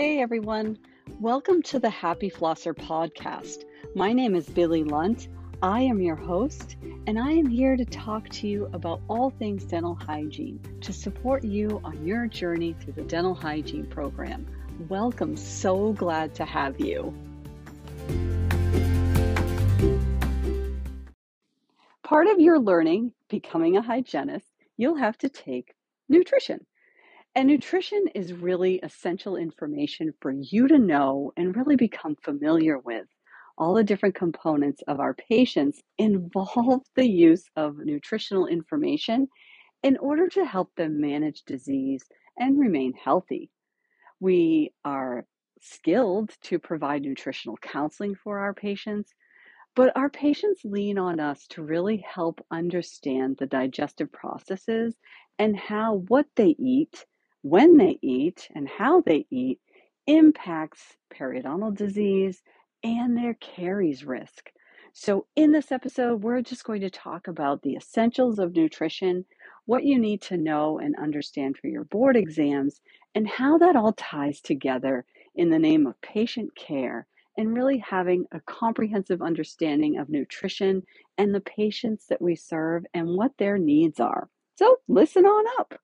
Hey everyone, welcome to the Happy Flosser podcast. My name is Billie Lunt. I am your host, and I am here to talk to you about all things dental hygiene to support you on your journey through the dental hygiene program. Welcome, so glad to have you. Part of your learning, becoming a hygienist, you'll have to take nutrition. And nutrition is really essential information for you to know and really become familiar with. All the different components of our patients involve the use of nutritional information in order to help them manage disease and remain healthy. We are skilled to provide nutritional counseling for our patients, but our patients lean on us to really help understand the digestive processes and how what they eat when they eat and how they eat impacts periodontal disease and their caries risk. So, in this episode, we're just going to talk about the essentials of nutrition, what you need to know and understand for your board exams, and how that all ties together in the name of patient care and really having a comprehensive understanding of nutrition and the patients that we serve and what their needs are. So, listen on up.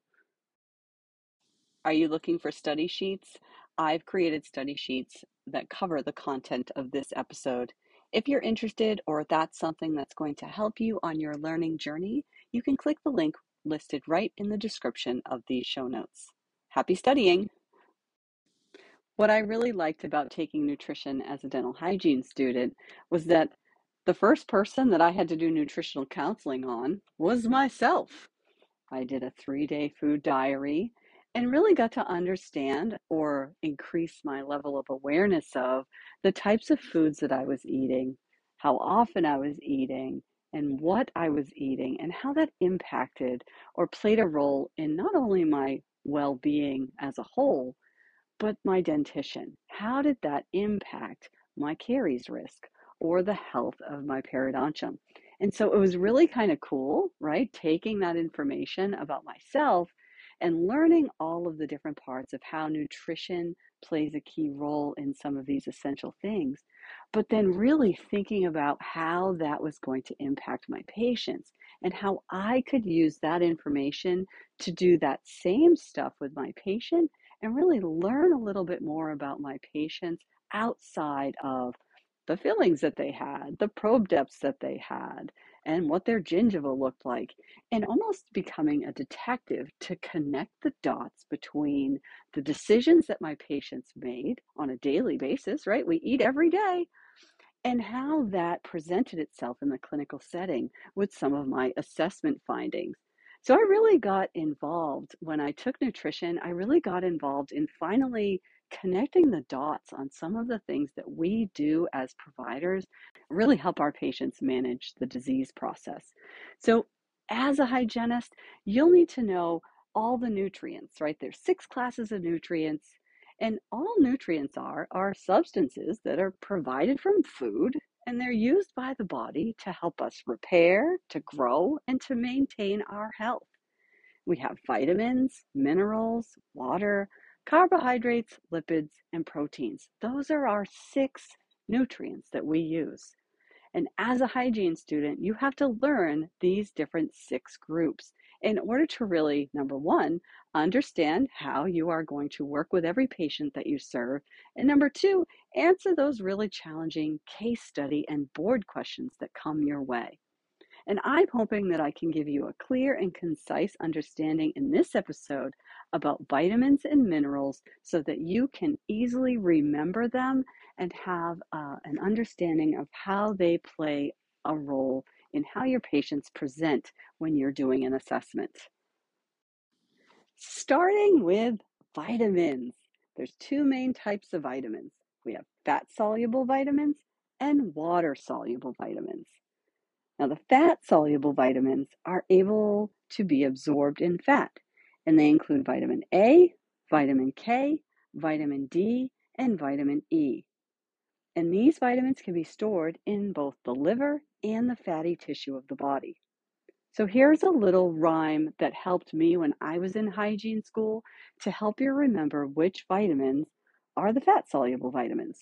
Are you looking for study sheets? I've created study sheets that cover the content of this episode. If you're interested or that's something that's going to help you on your learning journey, you can click the link listed right in the description of these show notes. Happy studying! What I really liked about taking nutrition as a dental hygiene student was that the first person that I had to do nutritional counseling on was myself. I did a three day food diary and really got to understand or increase my level of awareness of the types of foods that I was eating, how often I was eating, and what I was eating, and how that impacted or played a role in not only my well being as a whole, but my dentition. How did that impact my caries risk or the health of my periodontium? And so it was really kind of cool, right? Taking that information about myself and learning all of the different parts of how nutrition plays a key role in some of these essential things, but then really thinking about how that was going to impact my patients and how I could use that information to do that same stuff with my patient and really learn a little bit more about my patients outside of the fillings that they had, the probe depths that they had, and what their gingiva looked like, and almost becoming a detective to connect the dots between the decisions that my patients made on a daily basis, right? We eat every day, and how that presented itself in the clinical setting with some of my assessment findings. So I really got involved when I took nutrition, I really got involved in finally connecting the dots on some of the things that we do as providers really help our patients manage the disease process. So, as a hygienist, you'll need to know all the nutrients, right? There's six classes of nutrients, and all nutrients are are substances that are provided from food and they're used by the body to help us repair, to grow, and to maintain our health. We have vitamins, minerals, water, carbohydrates, lipids, and proteins. Those are our six nutrients that we use. And as a hygiene student, you have to learn these different six groups in order to really, number one, understand how you are going to work with every patient that you serve. And number two, answer those really challenging case study and board questions that come your way. And I'm hoping that I can give you a clear and concise understanding in this episode about vitamins and minerals so that you can easily remember them and have uh, an understanding of how they play a role in how your patients present when you're doing an assessment. Starting with vitamins, there's two main types of vitamins. We have fat soluble vitamins and water soluble vitamins. Now, the fat soluble vitamins are able to be absorbed in fat, and they include vitamin A, vitamin K, vitamin D, and vitamin E. And these vitamins can be stored in both the liver and the fatty tissue of the body. So here's a little rhyme that helped me when I was in hygiene school to help you remember which vitamins are the fat soluble vitamins.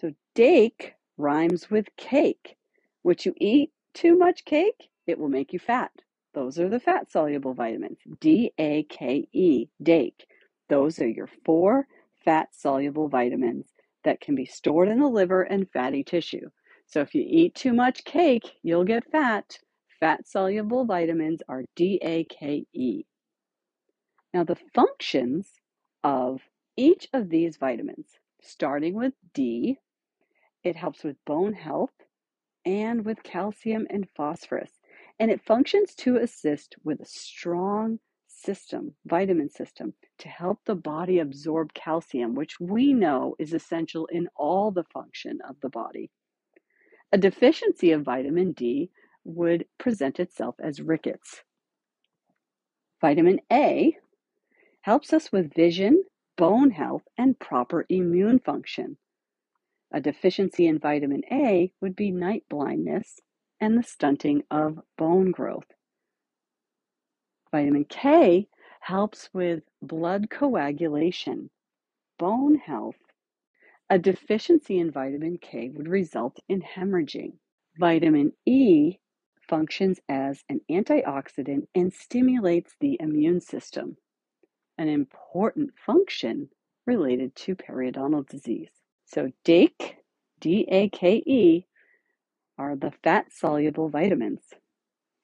So dake rhymes with cake. What you eat too much cake, it will make you fat. Those are the fat soluble vitamins. D A K E, dake. Those are your four fat soluble vitamins that can be stored in the liver and fatty tissue. So if you eat too much cake, you'll get fat. Fat soluble vitamins are D A K E. Now, the functions of each of these vitamins, starting with D, it helps with bone health and with calcium and phosphorus. And it functions to assist with a strong system, vitamin system, to help the body absorb calcium, which we know is essential in all the function of the body. A deficiency of vitamin D would present itself as rickets. Vitamin A helps us with vision, bone health, and proper immune function. A deficiency in vitamin A would be night blindness and the stunting of bone growth. Vitamin K helps with blood coagulation, bone health. A deficiency in vitamin K would result in hemorrhaging. Vitamin E functions as an antioxidant and stimulates the immune system, an important function related to periodontal disease. So DAKE, D A K E, are the fat soluble vitamins.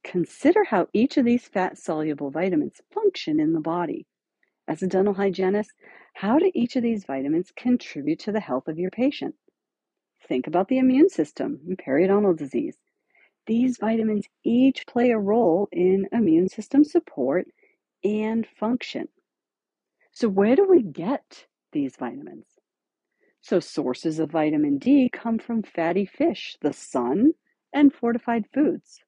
Consider how each of these fat soluble vitamins function in the body. As a dental hygienist, how do each of these vitamins contribute to the health of your patient? Think about the immune system and periodontal disease. These vitamins each play a role in immune system support and function. So, where do we get these vitamins? So, sources of vitamin D come from fatty fish, the sun, and fortified foods.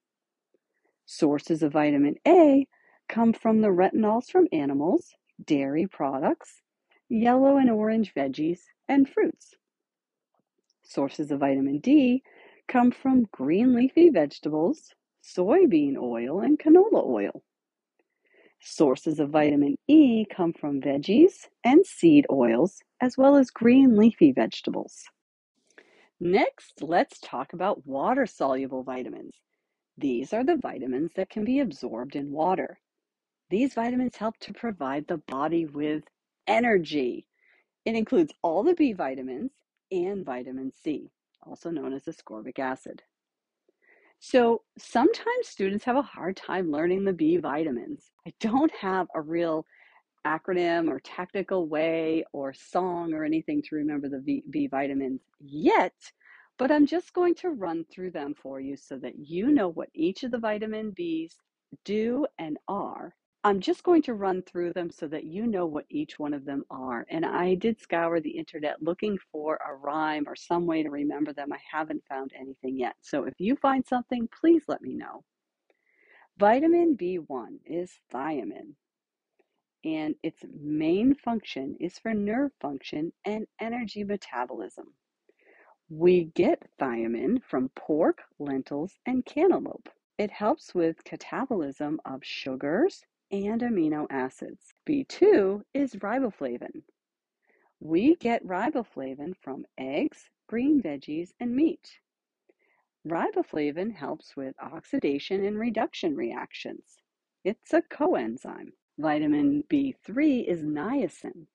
Sources of vitamin A come from the retinols from animals, dairy products, yellow and orange veggies, and fruits. Sources of vitamin D come from green leafy vegetables, soybean oil, and canola oil. Sources of vitamin E come from veggies and seed oils, as well as green leafy vegetables. Next, let's talk about water soluble vitamins. These are the vitamins that can be absorbed in water. These vitamins help to provide the body with energy. It includes all the B vitamins and vitamin C, also known as ascorbic acid. So sometimes students have a hard time learning the B vitamins. I don't have a real acronym or technical way or song or anything to remember the B vitamins yet, but I'm just going to run through them for you so that you know what each of the vitamin Bs do and are I'm just going to run through them so that you know what each one of them are. And I did scour the internet looking for a rhyme or some way to remember them. I haven't found anything yet. So if you find something, please let me know. Vitamin B1 is thiamine, and its main function is for nerve function and energy metabolism. We get thiamine from pork, lentils, and cantaloupe. It helps with catabolism of sugars, and amino acids. B2 is riboflavin. We get riboflavin from eggs, green veggies, and meat. Riboflavin helps with oxidation and reduction reactions. It's a coenzyme. Vitamin B3 is niacin,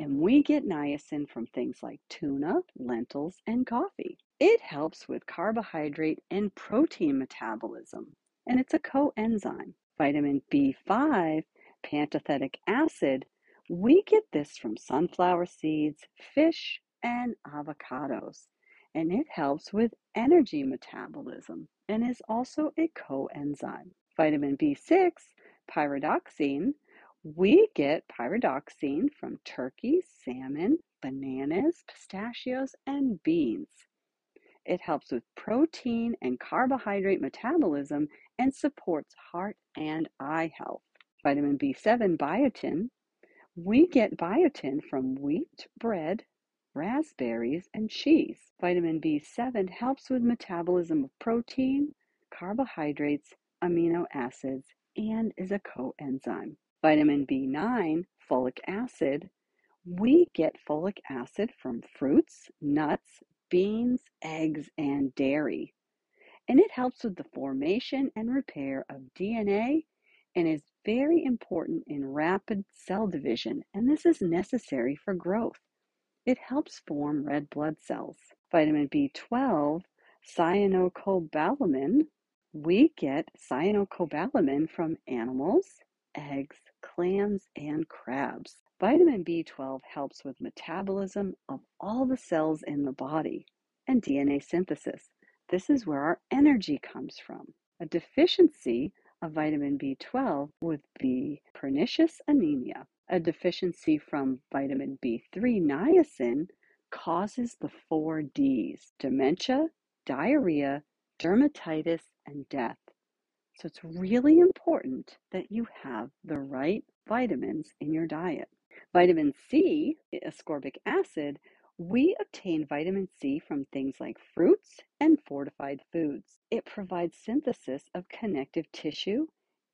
and we get niacin from things like tuna, lentils, and coffee. It helps with carbohydrate and protein metabolism, and it's a coenzyme vitamin B5, pantothenic acid, we get this from sunflower seeds, fish, and avocados. And it helps with energy metabolism and is also a coenzyme. Vitamin B6, pyridoxine, we get pyridoxine from turkey, salmon, bananas, pistachios, and beans. It helps with protein and carbohydrate metabolism and supports heart and eye health. Vitamin B7 biotin. We get biotin from wheat bread, raspberries, and cheese. Vitamin B7 helps with metabolism of protein, carbohydrates, amino acids, and is a coenzyme. Vitamin B9, folic acid, We get folic acid from fruits, nuts, beans, eggs, and dairy. And it helps with the formation and repair of DNA and is very important in rapid cell division. And this is necessary for growth. It helps form red blood cells. Vitamin B12, cyanocobalamin. We get cyanocobalamin from animals, eggs, clams, and crabs. Vitamin B12 helps with metabolism of all the cells in the body and DNA synthesis. This is where our energy comes from. A deficiency of vitamin B12 would be pernicious anemia. A deficiency from vitamin B3 niacin causes the four D's dementia, diarrhea, dermatitis, and death. So it's really important that you have the right vitamins in your diet. Vitamin C, eh, ascorbic acid, we obtain vitamin C from things like fruits and fortified foods. It provides synthesis of connective tissue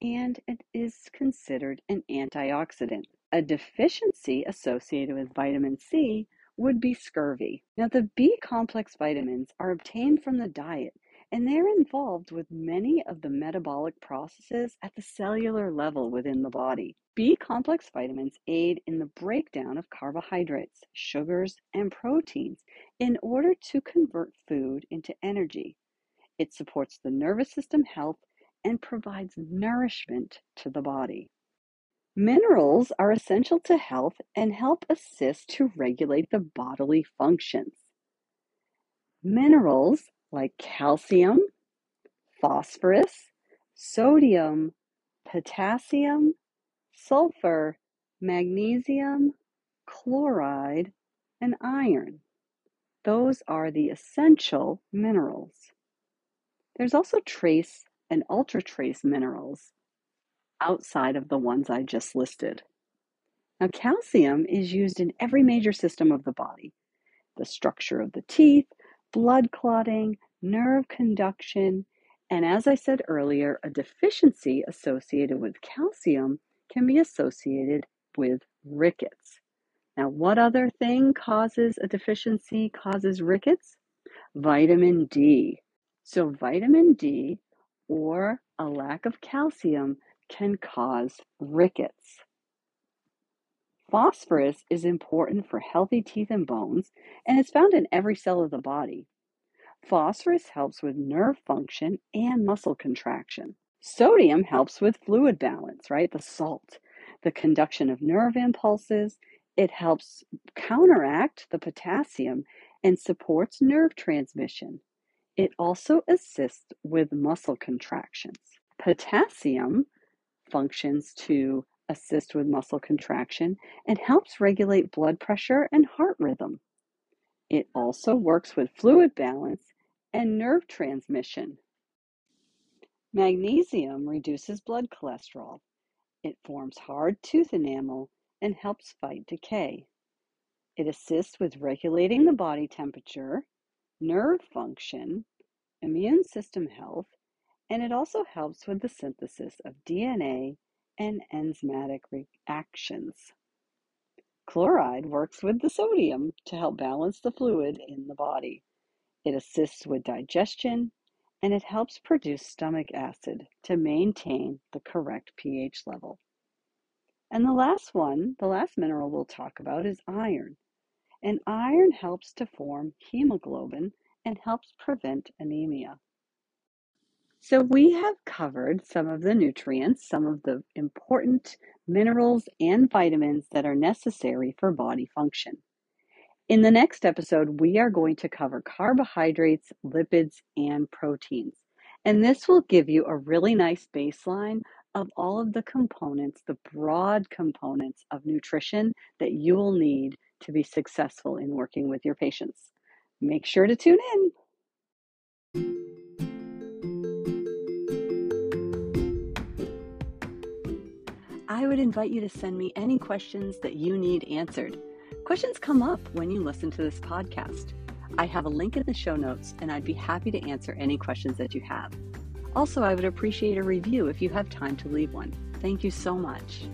and it is considered an antioxidant. A deficiency associated with vitamin C would be scurvy. Now, the B complex vitamins are obtained from the diet and they're involved with many of the metabolic processes at the cellular level within the body. B complex vitamins aid in the breakdown of carbohydrates, sugars, and proteins in order to convert food into energy. It supports the nervous system health and provides nourishment to the body. Minerals are essential to health and help assist to regulate the bodily functions. Minerals like calcium, phosphorus, sodium, potassium, sulfur, magnesium, chloride, and iron. Those are the essential minerals. There's also trace and ultra trace minerals outside of the ones I just listed. Now, calcium is used in every major system of the body the structure of the teeth, blood clotting, nerve conduction, and as I said earlier, a deficiency associated with calcium can be associated with rickets. Now, what other thing causes a deficiency, causes rickets? Vitamin D. So, vitamin D or a lack of calcium can cause rickets. Phosphorus is important for healthy teeth and bones, and it's found in every cell of the body. Phosphorus helps with nerve function and muscle contraction. Sodium helps with fluid balance, right? The salt, the conduction of nerve impulses. It helps counteract the potassium and supports nerve transmission. It also assists with muscle contractions. Potassium functions to assist with muscle contraction and helps regulate blood pressure and heart rhythm. It also works with fluid balance and nerve transmission. Magnesium reduces blood cholesterol. It forms hard tooth enamel and helps fight decay. It assists with regulating the body temperature, nerve function, immune system health, and it also helps with the synthesis of DNA and enzymatic reactions. Chloride works with the sodium to help balance the fluid in the body. It assists with digestion and it helps produce stomach acid to maintain the correct pH level. And the last one, the last mineral we'll talk about is iron. And iron helps to form hemoglobin and helps prevent anemia. So, we have covered some of the nutrients, some of the important minerals and vitamins that are necessary for body function. In the next episode, we are going to cover carbohydrates, lipids, and proteins. And this will give you a really nice baseline of all of the components, the broad components of nutrition that you will need to be successful in working with your patients. Make sure to tune in. I would invite you to send me any questions that you need answered. Questions come up when you listen to this podcast. I have a link in the show notes, and I'd be happy to answer any questions that you have. Also, I would appreciate a review if you have time to leave one. Thank you so much.